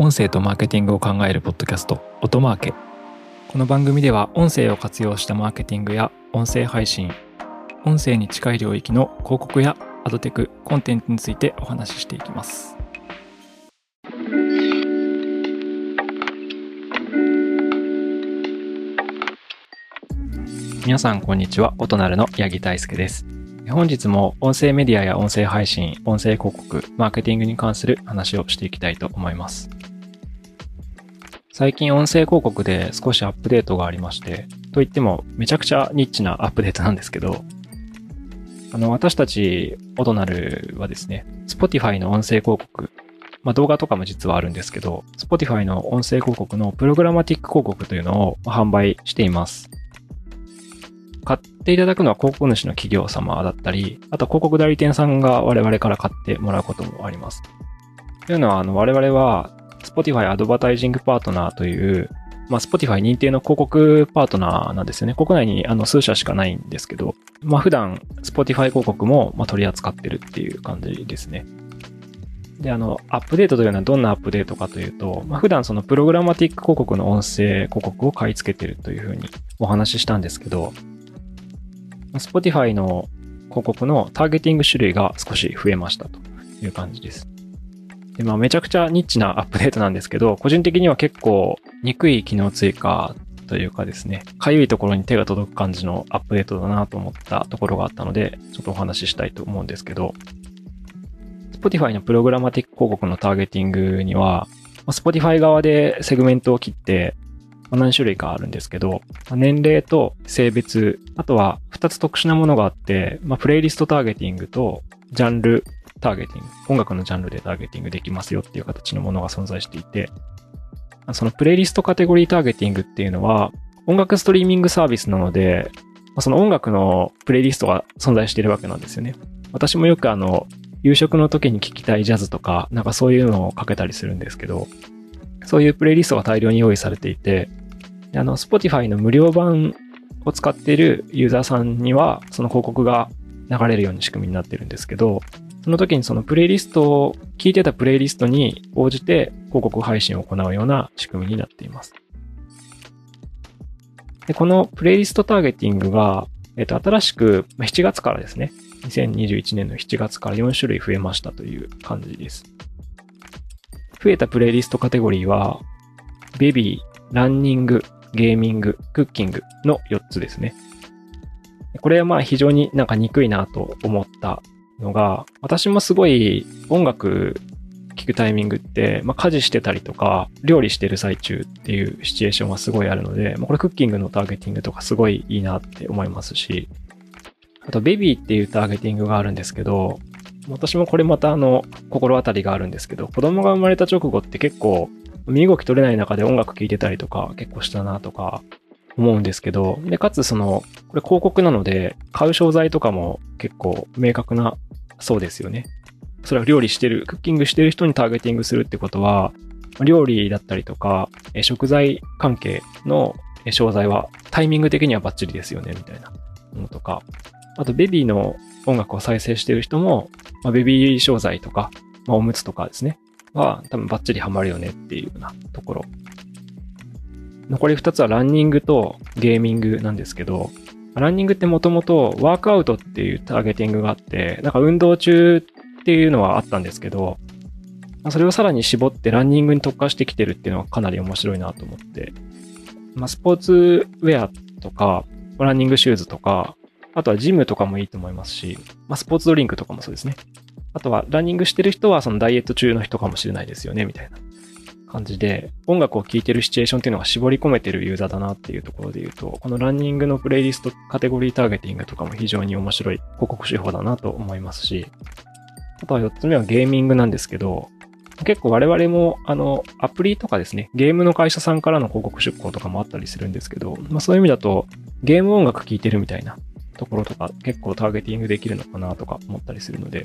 音声とマーケティングを考えるポッドキャスト音マーケ。この番組では音声を活用したマーケティングや音声配信音声に近い領域の広告やアドテクコンテンツについてお話ししていきます。皆さんこんにちは。音なるの八木大輔です。本日も音声メディアや音声配信、音声広告、マーケティングに関する話をしていきたいと思います。最近音声広告で少しアップデートがありまして、といってもめちゃくちゃニッチなアップデートなんですけど、あの、私たち、オドナルはですね、Spotify の音声広告、まあ動画とかも実はあるんですけど、Spotify の音声広告のプログラマティック広告というのを販売しています。買っていただくのは広告主の企業様だったり、あと広告代理店さんが我々から買ってもらうこともあります。というのは、あの、我々は Spotify アドバタイジングパートナーという、まあ、Spotify 認定の広告パートナーなんですよね。国内にあの数社しかないんですけど、まあ、普段 Spotify 広告もま取り扱ってるっていう感じですね。で、あの、アップデートというのはどんなアップデートかというと、まあ、普段そのプログラマティック広告の音声広告を買い付けてるというふうにお話ししたんですけど、Spotify の広告のターゲティング種類が少し増えましたという感じです。で、まあめちゃくちゃニッチなアップデートなんですけど、個人的には結構憎い機能追加というかですね、かゆいところに手が届く感じのアップデートだなと思ったところがあったので、ちょっとお話ししたいと思うんですけど、Spotify のプログラマティック広告のターゲティングには、Spotify 側でセグメントを切って、何種類かあるんですけど、年齢と性別、あとは2つ特殊なものがあって、まあ、プレイリストターゲティングとジャンルターゲティング、音楽のジャンルでターゲティングできますよっていう形のものが存在していて、そのプレイリストカテゴリーターゲティングっていうのは、音楽ストリーミングサービスなので、その音楽のプレイリストが存在しているわけなんですよね。私もよくあの、夕食の時に聴きたいジャズとか、なんかそういうのをかけたりするんですけど、そういうプレイリストが大量に用意されていて、あの、Spotify の無料版を使っているユーザーさんには、その広告が流れるような仕組みになってるんですけど、その時にそのプレイリストを、聞いてたプレイリストに応じて広告配信を行うような仕組みになっています。で、このプレイリストターゲティングが、えっ、と、新しく7月からですね、2021年の7月から4種類増えましたという感じです。増えたプレイリストカテゴリーは、ベビー、ランニング、ゲーミング、クッキングの4つですね。これはまあ非常になんか憎いなと思ったのが、私もすごい音楽聴くタイミングって、まあ、家事してたりとか、料理してる最中っていうシチュエーションはすごいあるので、まあ、これクッキングのターゲティングとかすごいいいなって思いますし、あとベビーっていうターゲティングがあるんですけど、私もこれまたあの、心当たりがあるんですけど、子供が生まれた直後って結構身動き取れない中で音楽聴いてたりとか結構したなとか思うんですけど、で、かつその、これ広告なので、買う商材とかも結構明確なそうですよね。それは料理してる、クッキングしてる人にターゲティングするってことは、料理だったりとか、食材関係の商材はタイミング的にはバッチリですよね、みたいなものとか。あと、ベビーの音楽を再生してる人も、まあ、ベビー商材とか、まあ、おむつとかですね。は多分バッチリハマるよねっていうようなところ。残り2つはランニングとゲーミングなんですけど、ランニングってもともとワークアウトっていうターゲティングがあって、なんか運動中っていうのはあったんですけど、それをさらに絞ってランニングに特化してきてるっていうのはかなり面白いなと思って、まあ、スポーツウェアとか、ランニングシューズとか、あとはジムとかもいいと思いますし、まあ、スポーツドリンクとかもそうですね。あとは、ランニングしてる人はそのダイエット中の人かもしれないですよね、みたいな感じで、音楽を聴いてるシチュエーションっていうのが絞り込めてるユーザーだなっていうところで言うと、このランニングのプレイリストカテゴリーターゲティングとかも非常に面白い広告手法だなと思いますし、あとは4つ目はゲーミングなんですけど、結構我々も、あの、アプリとかですね、ゲームの会社さんからの広告出稿とかもあったりするんですけど、まあそういう意味だと、ゲーム音楽聴いてるみたいなところとか結構ターゲティングできるのかなとか思ったりするので、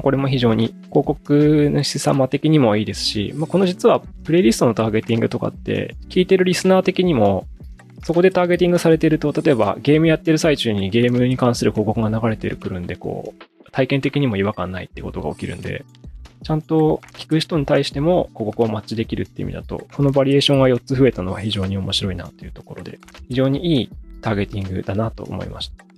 これも非常に広告の資産的にもいいですし、まあ、この実はプレイリストのターゲティングとかって、聞いてるリスナー的にも、そこでターゲティングされてると、例えばゲームやってる最中にゲームに関する広告が流れてくるんで、こう、体験的にも違和感ないってことが起きるんで、ちゃんと聞く人に対しても広告をマッチできるっていう意味だと、このバリエーションが4つ増えたのは非常に面白いなというところで、非常にいいターゲティングだなと思いました。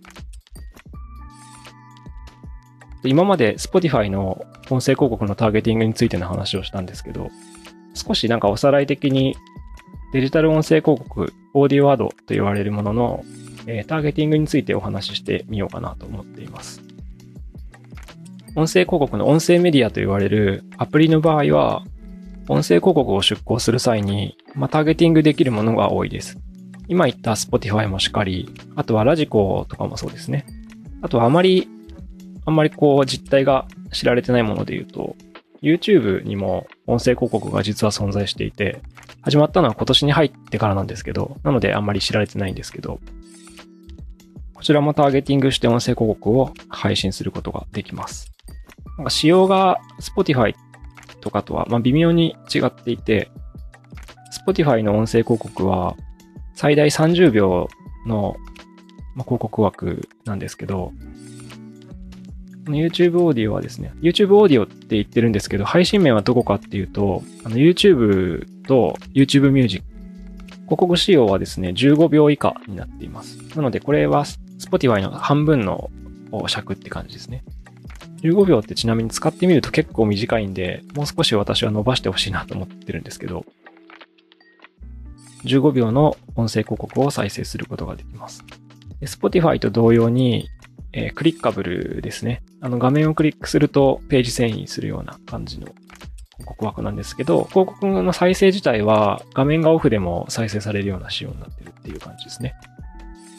今まで Spotify の音声広告のターゲティングについての話をしたんですけど、少しなんかおさらい的にデジタル音声広告、オーディオアドと言われるものの、えー、ターゲティングについてお話ししてみようかなと思っています。音声広告の音声メディアと言われるアプリの場合は、音声広告を出稿する際に、まあ、ターゲティングできるものが多いです。今言った Spotify もしっかり、あとはラジコとかもそうですね。あとはあまりあんまりこう実態が知られてないもので言うと、YouTube にも音声広告が実は存在していて、始まったのは今年に入ってからなんですけど、なのであんまり知られてないんですけど、こちらもターゲティングして音声広告を配信することができます。なんか仕様が Spotify とかとは、ま、微妙に違っていて、Spotify の音声広告は最大30秒の広告枠なんですけど、YouTube オーディオはですね、YouTube オーディオって言ってるんですけど、配信面はどこかっていうと、YouTube と YouTube Music。広告仕様はですね、15秒以下になっています。なので、これは Spotify の半分の尺って感じですね。15秒ってちなみに使ってみると結構短いんで、もう少し私は伸ばしてほしいなと思ってるんですけど、15秒の音声広告を再生することができます。Spotify と同様に、えー、クリッカブルですね。あの画面をクリックするとページ遷移するような感じの広告枠なんですけど、広告の再生自体は画面がオフでも再生されるような仕様になってるっていう感じですね。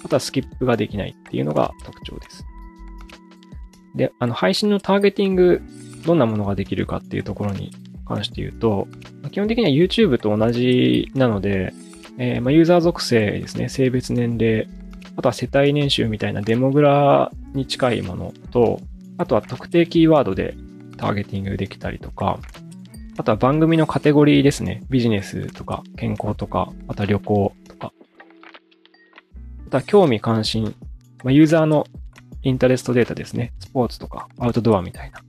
あとはスキップができないっていうのが特徴です。で、あの配信のターゲティング、どんなものができるかっていうところに関して言うと、基本的には YouTube と同じなので、えー、まユーザー属性ですね、性別年齢、あとは世帯年収みたいなデモグラに近いものと、あとは特定キーワードでターゲティングできたりとか、あとは番組のカテゴリーですね。ビジネスとか健康とか、あとは旅行とか。あとは興味関心、まあ、ユーザーのインタレストデータですね。スポーツとかアウトドアみたいな。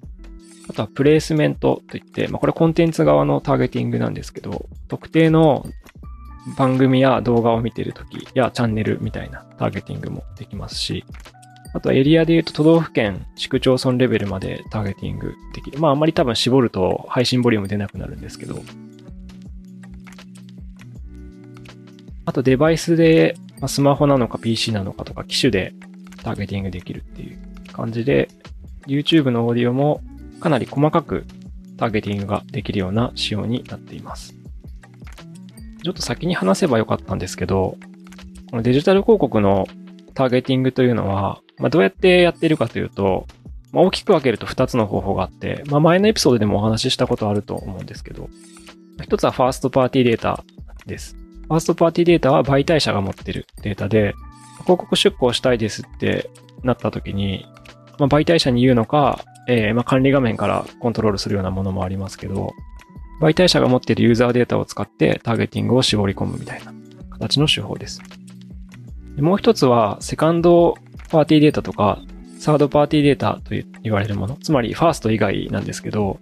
あとはプレイスメントといって、まあ、これコンテンツ側のターゲティングなんですけど、特定の番組や動画を見てるときやチャンネルみたいなターゲティングもできますし、あとエリアで言うと都道府県、市区町村レベルまでターゲティングできる。まああんまり多分絞ると配信ボリューム出なくなるんですけど、あとデバイスで、まあ、スマホなのか PC なのかとか機種でターゲティングできるっていう感じで、YouTube のオーディオもかなり細かくターゲティングができるような仕様になっています。ちょっと先に話せばよかったんですけど、このデジタル広告のターゲティングというのは、まあ、どうやってやっているかというと、まあ、大きく分けると2つの方法があって、まあ、前のエピソードでもお話ししたことあると思うんですけど、一つはファーストパーティーデータです。ファーストパーティーデータは媒体者が持ってるデータで、広告出稿したいですってなった時に、まあ、媒体者に言うのか、えー、ま管理画面からコントロールするようなものもありますけど、媒体者が持っているユーザーデータを使ってターゲティングを絞り込むみたいな形の手法です。もう一つは、セカンドパーティーデータとか、サードパーティーデータと言われるもの、つまりファースト以外なんですけど、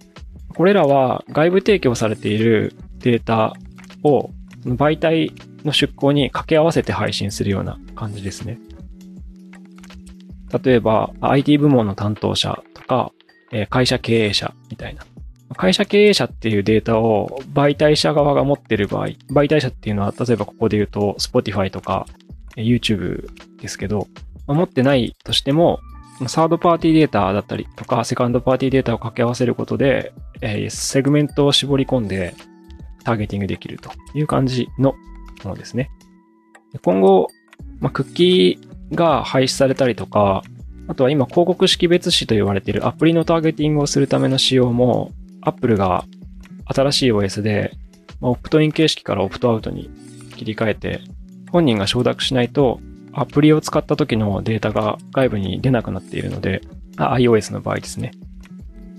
これらは外部提供されているデータを媒体の出向に掛け合わせて配信するような感じですね。例えば、IT 部門の担当者とか、会社経営者みたいな会社経営者っていうデータを媒体者側が持ってる場合、媒体者っていうのは、例えばここで言うと、Spotify とか YouTube ですけど、持ってないとしても、サードパーティーデータだったりとか、セカンドパーティーデータを掛け合わせることで、えセグメントを絞り込んでターゲティングできるという感じのものですね。今後、まあ、クッキーが廃止されたりとか、あとは今広告識別紙と言われているアプリのターゲティングをするための仕様も Apple が新しい OS で、ま、オプトイン形式からオプトアウトに切り替えて、本人が承諾しないと、アプリを使った時のデータが外部に出なくなっているので、iOS の場合ですね。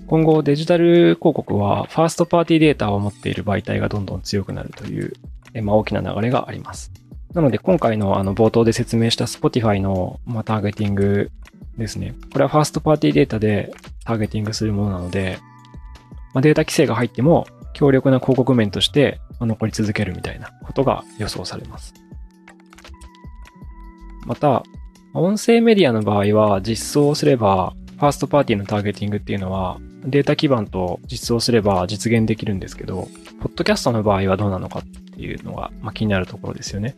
今後デジタル広告はファーストパーティーデータを持っている媒体がどんどん強くなるという、まあ、大きな流れがあります。なので今回のあの冒頭で説明した Spotify の、まあ、ターゲティングですね。これはファーストパーティーデータでターゲティングするものなので、まあ、データ規制が入っても強力な広告面として残り続けるみたいなことが予想されます。また、音声メディアの場合は実装すれば、ファーストパーティーのターゲティングっていうのはデータ基盤と実装すれば実現できるんですけど、ポッドキャストの場合はどうなのかっていうのが、ま、気になるところですよね。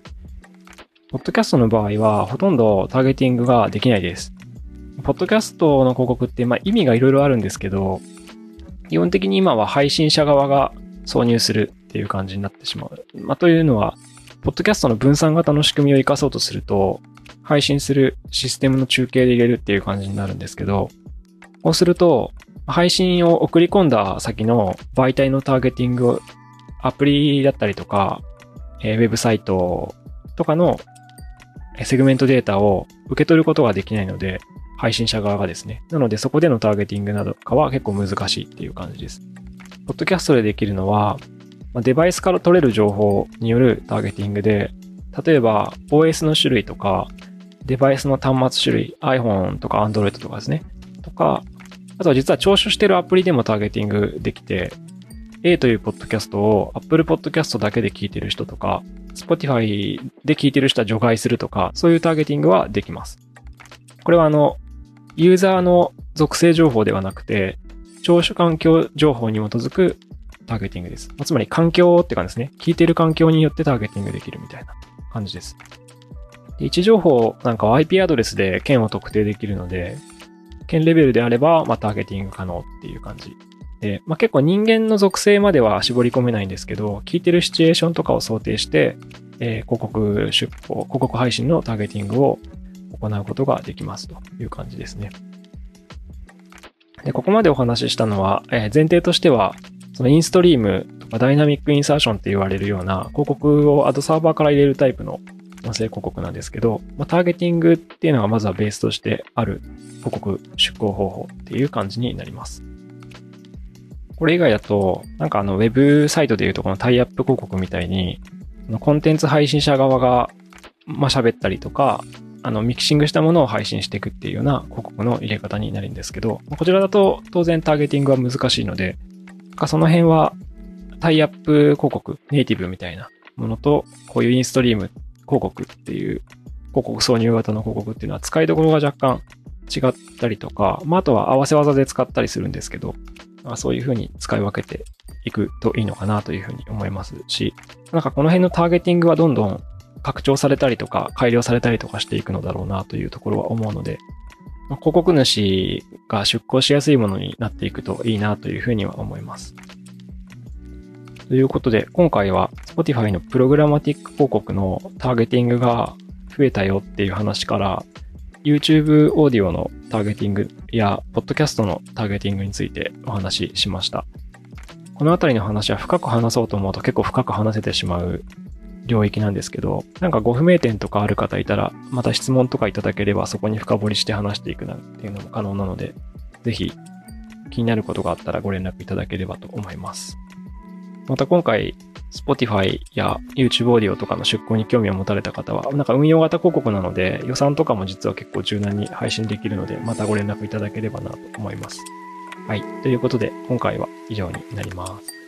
ポッドキャストの場合はほとんどターゲティングができないです。ポッドキャストの広告ってまあ意味がいろいろあるんですけど、基本的に今は配信者側が挿入するっていう感じになってしまう。まあ、というのは、ポッドキャストの分散型の仕組みを活かそうとすると、配信するシステムの中継で入れるっていう感じになるんですけど、こうすると、配信を送り込んだ先の媒体のターゲティングアプリだったりとか、え、ウェブサイトとかのセグメントデータを受け取ることができないので、配信者側がですね。なのでそこでのターゲティングなどかは結構難しいっていう感じです。ポッドキャストでできるのは、デバイスから取れる情報によるターゲティングで、例えば OS の種類とか、デバイスの端末種類、iPhone とか Android とかですね。とか、あとは実は聴取してるアプリでもターゲティングできて、A というポッドキャストを Apple Podcast だけで聞いてる人とか、Spotify で聞いてる人は除外するとか、そういうターゲティングはできます。これはあの、ユーザーの属性情報ではなくて、聴取環境情報に基づくターゲティングです。つまり環境って感じですね。聞いてる環境によってターゲティングできるみたいな感じです。で位置情報なんかは IP アドレスで県を特定できるので、県レベルであれば、まあ、ターゲティング可能っていう感じ。で、まあ、結構人間の属性までは絞り込めないんですけど、聞いてるシチュエーションとかを想定して、えー、広告出稿、広告配信のターゲティングを行うことができますという感じですね。で、ここまでお話ししたのは、えー、前提としては、そのインストリームとかダイナミックインサーションって言われるような広告をアドサーバーから入れるタイプの音声広告なんですけど、まあ、ターゲティングっていうのがまずはベースとしてある広告出稿方法っていう感じになります。これ以外だと、なんかあのウェブサイトでいうとこのタイアップ広告みたいに、コンテンツ配信者側がまあ喋ったりとか、あの、ミキシングしたものを配信していくっていうような広告の入れ方になるんですけど、こちらだと当然ターゲティングは難しいので、その辺はタイアップ広告、ネイティブみたいなものと、こういうインストリーム広告っていう広告挿入型の広告っていうのは使いどころが若干違ったりとか、まあ、あとは合わせ技で使ったりするんですけど、まあ、そういうふうに使い分けていくといいのかなというふうに思いますし、なんかこの辺のターゲティングはどんどん拡張されたりとか改良されたりとかしていくのだろうなというところは思うので、まあ、広告主が出稿しやすいものになっていくといいなというふうには思います。ということで、今回は Spotify のプログラマティック広告のターゲティングが増えたよっていう話から、YouTube オーディオのターゲティングや、Podcast のターゲティングについてお話ししました。このあたりの話は深く話そうと思うと結構深く話せてしまう領域なんですけど、なんかご不明点とかある方いたら、また質問とかいただければそこに深掘りして話していくなんていうのも可能なので、ぜひ気になることがあったらご連絡いただければと思います。また今回、Spotify や YouTube オーディオとかの出稿に興味を持たれた方は、なんか運用型広告なので予算とかも実は結構柔軟に配信できるので、またご連絡いただければなと思います。はい。ということで、今回は以上になります。